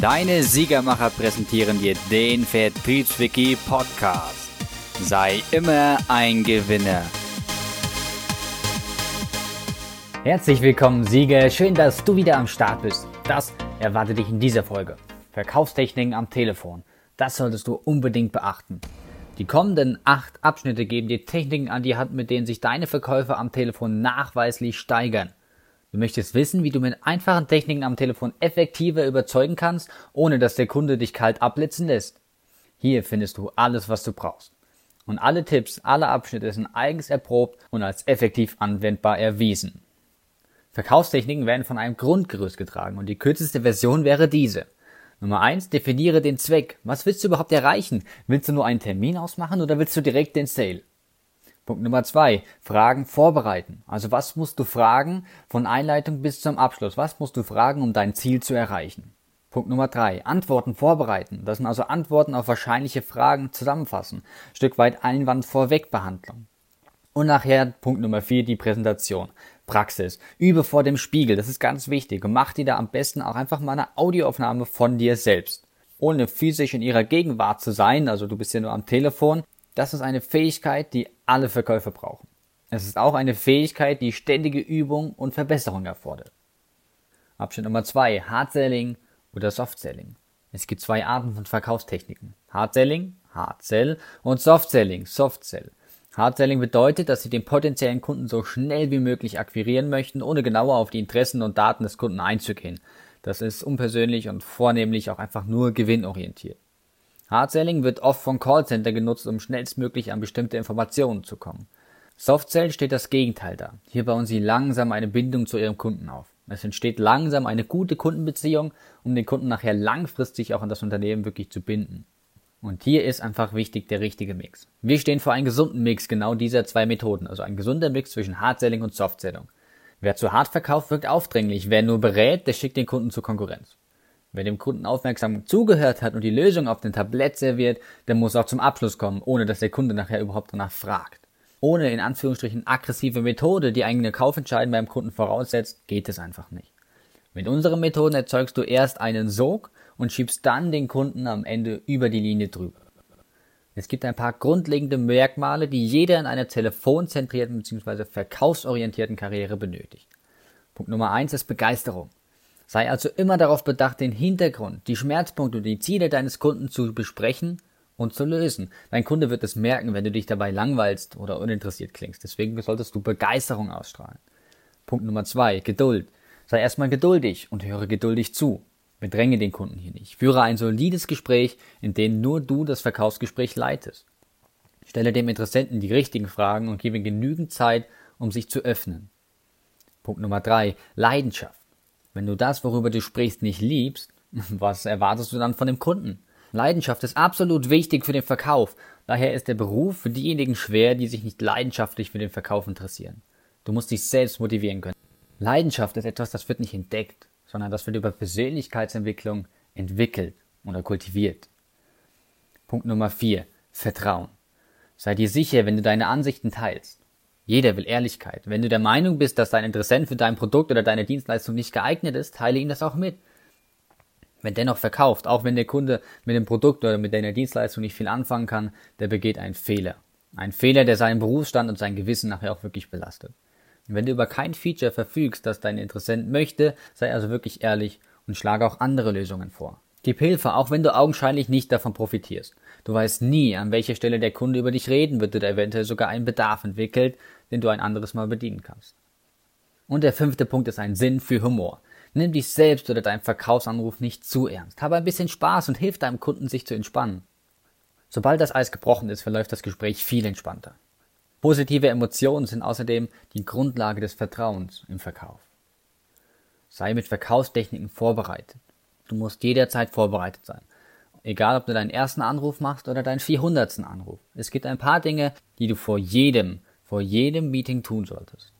Deine Siegermacher präsentieren dir den Vertriebswiki Podcast. Sei immer ein Gewinner. Herzlich willkommen, Sieger. Schön, dass du wieder am Start bist. Das erwartet dich in dieser Folge. Verkaufstechniken am Telefon. Das solltest du unbedingt beachten. Die kommenden acht Abschnitte geben dir Techniken an die Hand, mit denen sich deine Verkäufe am Telefon nachweislich steigern. Du möchtest wissen, wie du mit einfachen Techniken am Telefon effektiver überzeugen kannst, ohne dass der Kunde dich kalt abblitzen lässt. Hier findest du alles, was du brauchst. Und alle Tipps, alle Abschnitte sind eigens erprobt und als effektiv anwendbar erwiesen. Verkaufstechniken werden von einem Grundgerüst getragen und die kürzeste Version wäre diese. Nummer eins: Definiere den Zweck. Was willst du überhaupt erreichen? Willst du nur einen Termin ausmachen oder willst du direkt den Sale? Punkt Nummer zwei, Fragen vorbereiten. Also was musst du fragen von Einleitung bis zum Abschluss? Was musst du fragen, um dein Ziel zu erreichen? Punkt Nummer drei, Antworten vorbereiten. Das sind also Antworten auf wahrscheinliche Fragen zusammenfassen. Stück weit Einwand vorweg Behandlung. Und nachher Punkt Nummer vier, die Präsentation. Praxis. Übe vor dem Spiegel. Das ist ganz wichtig. Und mach dir da am besten auch einfach mal eine Audioaufnahme von dir selbst. Ohne physisch in ihrer Gegenwart zu sein, also du bist ja nur am Telefon, das ist eine Fähigkeit, die alle Verkäufer brauchen. Es ist auch eine Fähigkeit, die ständige Übung und Verbesserung erfordert. Abschnitt Nummer zwei: Hard-Selling oder Soft-Selling. Es gibt zwei Arten von Verkaufstechniken. Hard-Selling, Hard-Sell und Soft-Selling, Soft-Sell. Hard-Selling bedeutet, dass Sie den potenziellen Kunden so schnell wie möglich akquirieren möchten, ohne genauer auf die Interessen und Daten des Kunden einzugehen. Das ist unpersönlich und vornehmlich auch einfach nur gewinnorientiert. Hard-Selling wird oft von Callcenter genutzt, um schnellstmöglich an bestimmte Informationen zu kommen. Soft-Sell steht das Gegenteil dar. Hier bauen Sie langsam eine Bindung zu Ihrem Kunden auf. Es entsteht langsam eine gute Kundenbeziehung, um den Kunden nachher langfristig auch an das Unternehmen wirklich zu binden. Und hier ist einfach wichtig der richtige Mix. Wir stehen vor einem gesunden Mix genau dieser zwei Methoden, also ein gesunder Mix zwischen Hard-Selling und Soft-Selling. Wer zu hart verkauft, wirkt aufdringlich. Wer nur berät, der schickt den Kunden zur Konkurrenz. Wer dem Kunden aufmerksam zugehört hat und die Lösung auf dem Tablett serviert, der muss auch zum Abschluss kommen, ohne dass der Kunde nachher überhaupt danach fragt. Ohne in Anführungsstrichen aggressive Methode, die eigene Kaufentscheidung beim Kunden voraussetzt, geht es einfach nicht. Mit unseren Methoden erzeugst du erst einen Sog und schiebst dann den Kunden am Ende über die Linie drüber. Es gibt ein paar grundlegende Merkmale, die jeder in einer telefonzentrierten bzw. verkaufsorientierten Karriere benötigt. Punkt Nummer eins ist Begeisterung. Sei also immer darauf bedacht, den Hintergrund, die Schmerzpunkte und die Ziele deines Kunden zu besprechen und zu lösen. Dein Kunde wird es merken, wenn du dich dabei langweilst oder uninteressiert klingst. Deswegen solltest du Begeisterung ausstrahlen. Punkt Nummer zwei, Geduld. Sei erstmal geduldig und höre geduldig zu. Bedränge den Kunden hier nicht. Führe ein solides Gespräch, in dem nur du das Verkaufsgespräch leitest. Stelle dem Interessenten die richtigen Fragen und gebe genügend Zeit, um sich zu öffnen. Punkt Nummer drei, Leidenschaft. Wenn du das, worüber du sprichst, nicht liebst, was erwartest du dann von dem Kunden? Leidenschaft ist absolut wichtig für den Verkauf. Daher ist der Beruf für diejenigen schwer, die sich nicht leidenschaftlich für den Verkauf interessieren. Du musst dich selbst motivieren können. Leidenschaft ist etwas, das wird nicht entdeckt, sondern das wird über Persönlichkeitsentwicklung entwickelt oder kultiviert. Punkt Nummer vier: Vertrauen. Sei dir sicher, wenn du deine Ansichten teilst. Jeder will Ehrlichkeit. Wenn du der Meinung bist, dass dein Interessent für dein Produkt oder deine Dienstleistung nicht geeignet ist, teile ihm das auch mit. Wenn dennoch verkauft, auch wenn der Kunde mit dem Produkt oder mit deiner Dienstleistung nicht viel anfangen kann, der begeht einen Fehler. Ein Fehler, der seinen Berufsstand und sein Gewissen nachher auch wirklich belastet. wenn du über kein Feature verfügst, das dein Interessent möchte, sei also wirklich ehrlich und schlage auch andere Lösungen vor. Gib Hilfe, auch wenn du augenscheinlich nicht davon profitierst. Du weißt nie, an welcher Stelle der Kunde über dich reden wird oder eventuell sogar einen Bedarf entwickelt, den du ein anderes Mal bedienen kannst. Und der fünfte Punkt ist ein Sinn für Humor. Nimm dich selbst oder deinen Verkaufsanruf nicht zu ernst. Habe ein bisschen Spaß und hilf deinem Kunden, sich zu entspannen. Sobald das Eis gebrochen ist, verläuft das Gespräch viel entspannter. Positive Emotionen sind außerdem die Grundlage des Vertrauens im Verkauf. Sei mit Verkaufstechniken vorbereitet. Du musst jederzeit vorbereitet sein. Egal, ob du deinen ersten Anruf machst oder deinen 400. Anruf. Es gibt ein paar Dinge, die du vor jedem, vor jedem Meeting tun solltest.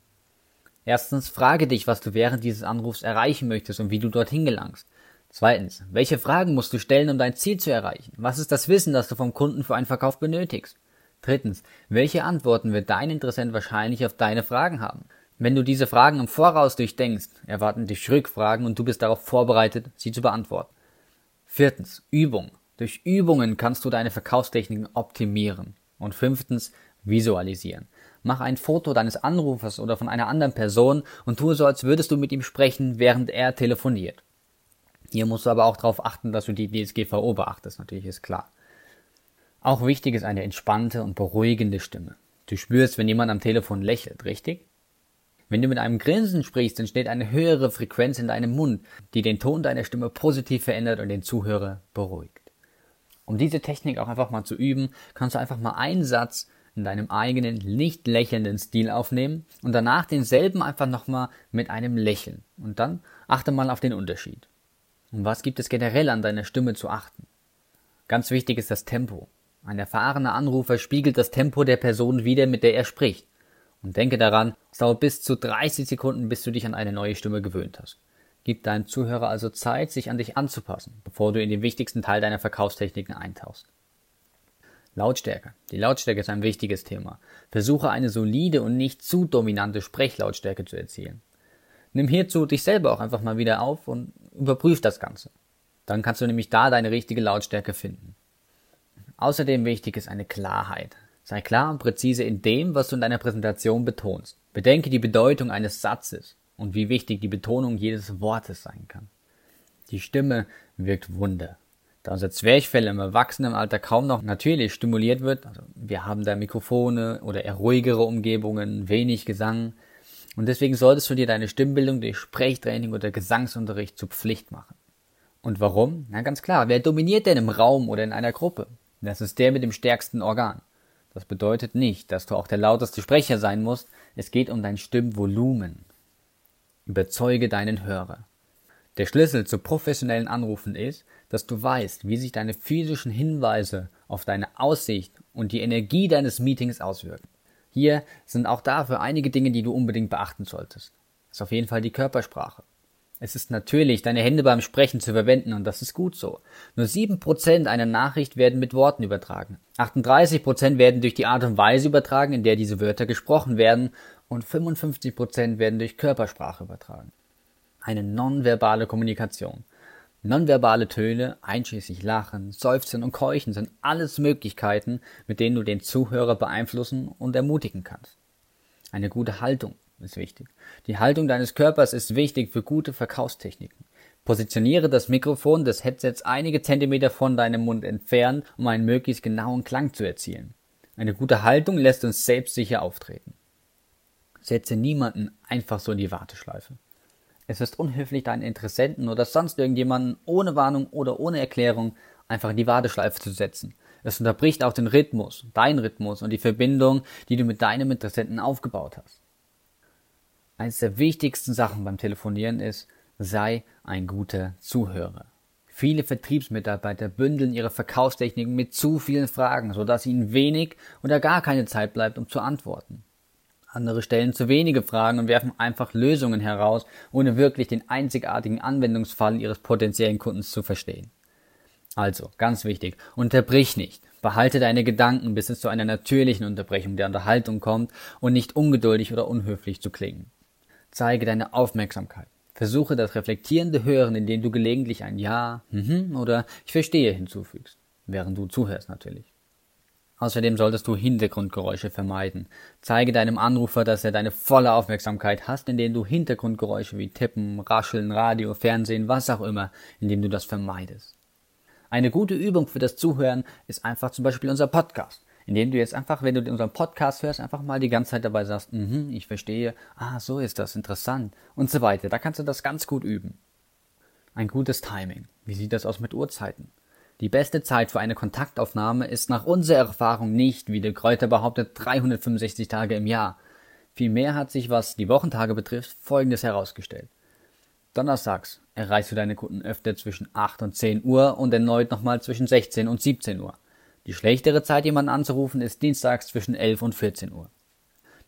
Erstens, frage dich, was du während dieses Anrufs erreichen möchtest und wie du dorthin gelangst. Zweitens, welche Fragen musst du stellen, um dein Ziel zu erreichen? Was ist das Wissen, das du vom Kunden für einen Verkauf benötigst? Drittens, welche Antworten wird dein Interessent wahrscheinlich auf deine Fragen haben? Wenn du diese Fragen im Voraus durchdenkst, erwarten dich Rückfragen und du bist darauf vorbereitet, sie zu beantworten. Viertens, Übung. Durch Übungen kannst du deine Verkaufstechniken optimieren. Und fünftens, visualisieren. Mach ein Foto deines Anrufers oder von einer anderen Person und tue so, als würdest du mit ihm sprechen, während er telefoniert. Hier musst du aber auch darauf achten, dass du die DSGVO beachtest, natürlich ist klar. Auch wichtig ist eine entspannte und beruhigende Stimme. Du spürst, wenn jemand am Telefon lächelt, richtig? Wenn du mit einem Grinsen sprichst, entsteht eine höhere Frequenz in deinem Mund, die den Ton deiner Stimme positiv verändert und den Zuhörer beruhigt. Um diese Technik auch einfach mal zu üben, kannst du einfach mal einen Satz in deinem eigenen, nicht lächelnden Stil aufnehmen und danach denselben einfach nochmal mit einem Lächeln. Und dann achte mal auf den Unterschied. Und was gibt es generell an deiner Stimme zu achten? Ganz wichtig ist das Tempo. Ein erfahrener Anrufer spiegelt das Tempo der Person wider, mit der er spricht. Und denke daran, es dauert bis zu 30 Sekunden, bis du dich an eine neue Stimme gewöhnt hast. Gib deinem Zuhörer also Zeit, sich an dich anzupassen, bevor du in den wichtigsten Teil deiner Verkaufstechniken eintauchst. Lautstärke. Die Lautstärke ist ein wichtiges Thema. Versuche eine solide und nicht zu dominante Sprechlautstärke zu erzielen. Nimm hierzu dich selber auch einfach mal wieder auf und überprüf das Ganze. Dann kannst du nämlich da deine richtige Lautstärke finden. Außerdem wichtig ist eine Klarheit. Sei klar und präzise in dem, was du in deiner Präsentation betonst. Bedenke die Bedeutung eines Satzes und wie wichtig die Betonung jedes Wortes sein kann. Die Stimme wirkt Wunder. Da unser Zwerchfell im Erwachsenenalter kaum noch natürlich stimuliert wird, also wir haben da Mikrofone oder eher ruhigere Umgebungen, wenig Gesang, und deswegen solltest du dir deine Stimmbildung durch Sprechtraining oder Gesangsunterricht zur Pflicht machen. Und warum? Na ganz klar, wer dominiert denn im Raum oder in einer Gruppe? Das ist der mit dem stärksten Organ. Das bedeutet nicht, dass du auch der lauteste Sprecher sein musst, es geht um dein Stimmvolumen. Überzeuge deinen Hörer. Der Schlüssel zu professionellen Anrufen ist, dass du weißt, wie sich deine physischen Hinweise auf deine Aussicht und die Energie deines Meetings auswirken. Hier sind auch dafür einige Dinge, die du unbedingt beachten solltest. Das ist auf jeden Fall die Körpersprache. Es ist natürlich, deine Hände beim Sprechen zu verwenden und das ist gut so. Nur 7% einer Nachricht werden mit Worten übertragen. 38% werden durch die Art und Weise übertragen, in der diese Wörter gesprochen werden und 55% werden durch Körpersprache übertragen. Eine nonverbale Kommunikation. Nonverbale Töne, einschließlich Lachen, Seufzen und Keuchen, sind alles Möglichkeiten, mit denen du den Zuhörer beeinflussen und ermutigen kannst. Eine gute Haltung ist wichtig. Die Haltung deines Körpers ist wichtig für gute Verkaufstechniken. Positioniere das Mikrofon des Headsets einige Zentimeter von deinem Mund entfernt, um einen möglichst genauen Klang zu erzielen. Eine gute Haltung lässt uns selbstsicher auftreten. Setze niemanden einfach so in die Warteschleife. Es ist unhöflich, deinen Interessenten oder sonst irgendjemanden ohne Warnung oder ohne Erklärung einfach in die Warteschleife zu setzen. Es unterbricht auch den Rhythmus, deinen Rhythmus und die Verbindung, die du mit deinem Interessenten aufgebaut hast. Eines der wichtigsten Sachen beim Telefonieren ist, sei ein guter Zuhörer. Viele Vertriebsmitarbeiter bündeln ihre Verkaufstechniken mit zu vielen Fragen, sodass ihnen wenig oder gar keine Zeit bleibt, um zu antworten. Andere stellen zu wenige Fragen und werfen einfach Lösungen heraus, ohne wirklich den einzigartigen Anwendungsfall ihres potenziellen Kundens zu verstehen. Also, ganz wichtig, unterbrich nicht. Behalte deine Gedanken, bis es zu einer natürlichen Unterbrechung der Unterhaltung kommt und nicht ungeduldig oder unhöflich zu klingen. Zeige deine Aufmerksamkeit. Versuche das reflektierende Hören, indem du gelegentlich ein Ja, mhm oder ich verstehe hinzufügst, während du zuhörst natürlich. Außerdem solltest du Hintergrundgeräusche vermeiden. Zeige deinem Anrufer, dass er deine volle Aufmerksamkeit hast, indem du Hintergrundgeräusche wie Tippen, Rascheln, Radio, Fernsehen, was auch immer, indem du das vermeidest. Eine gute Übung für das Zuhören ist einfach zum Beispiel unser Podcast. Indem du jetzt einfach, wenn du unseren Podcast hörst, einfach mal die ganze Zeit dabei sagst, mhm, ich verstehe, ah, so ist das, interessant und so weiter. Da kannst du das ganz gut üben. Ein gutes Timing. Wie sieht das aus mit Uhrzeiten? Die beste Zeit für eine Kontaktaufnahme ist nach unserer Erfahrung nicht, wie der Kräuter behauptet, 365 Tage im Jahr. Vielmehr hat sich, was die Wochentage betrifft, Folgendes herausgestellt. Donnerstags erreichst du deine Kunden öfter zwischen 8 und 10 Uhr und erneut nochmal zwischen 16 und 17 Uhr. Die schlechtere Zeit, jemanden anzurufen, ist dienstags zwischen 11 und 14 Uhr.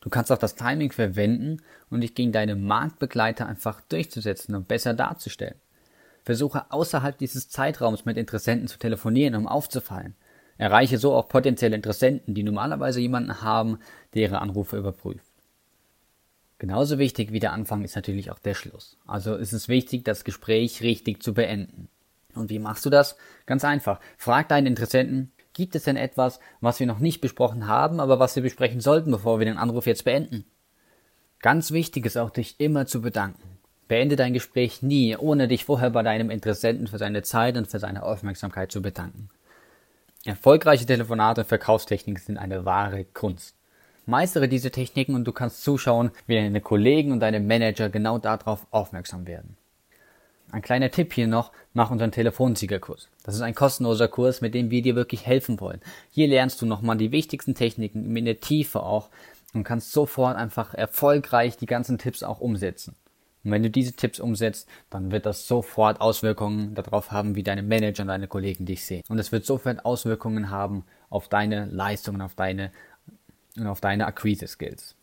Du kannst auch das Timing verwenden und dich gegen deine Marktbegleiter einfach durchzusetzen und besser darzustellen. Versuche außerhalb dieses Zeitraums mit Interessenten zu telefonieren, um aufzufallen. Erreiche so auch potenzielle Interessenten, die normalerweise jemanden haben, der ihre Anrufe überprüft. Genauso wichtig wie der Anfang ist natürlich auch der Schluss. Also ist es wichtig, das Gespräch richtig zu beenden. Und wie machst du das? Ganz einfach. Frag deinen Interessenten, gibt es denn etwas, was wir noch nicht besprochen haben, aber was wir besprechen sollten, bevor wir den Anruf jetzt beenden? Ganz wichtig ist auch, dich immer zu bedanken. Beende dein Gespräch nie, ohne dich vorher bei deinem Interessenten für seine Zeit und für seine Aufmerksamkeit zu bedanken. Erfolgreiche Telefonate und Verkaufstechniken sind eine wahre Kunst. Meistere diese Techniken und du kannst zuschauen, wie deine Kollegen und deine Manager genau darauf aufmerksam werden. Ein kleiner Tipp hier noch, mach unseren Telefonsiegerkurs. Das ist ein kostenloser Kurs, mit dem wir dir wirklich helfen wollen. Hier lernst du nochmal die wichtigsten Techniken in der Tiefe auch und kannst sofort einfach erfolgreich die ganzen Tipps auch umsetzen. Und wenn du diese Tipps umsetzt, dann wird das sofort Auswirkungen darauf haben, wie deine Manager und deine Kollegen dich sehen. Und es wird sofort Auswirkungen haben auf deine Leistungen, auf deine, auf deine Akquise-Skills.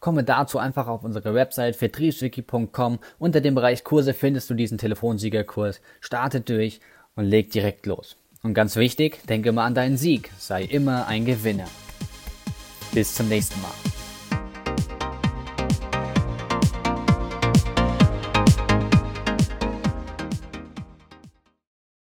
Komme dazu einfach auf unsere Website vertriebswiki.com. Unter dem Bereich Kurse findest du diesen Telefonsiegerkurs. Starte durch und leg direkt los. Und ganz wichtig, denke mal an deinen Sieg. Sei immer ein Gewinner. Bis zum nächsten Mal.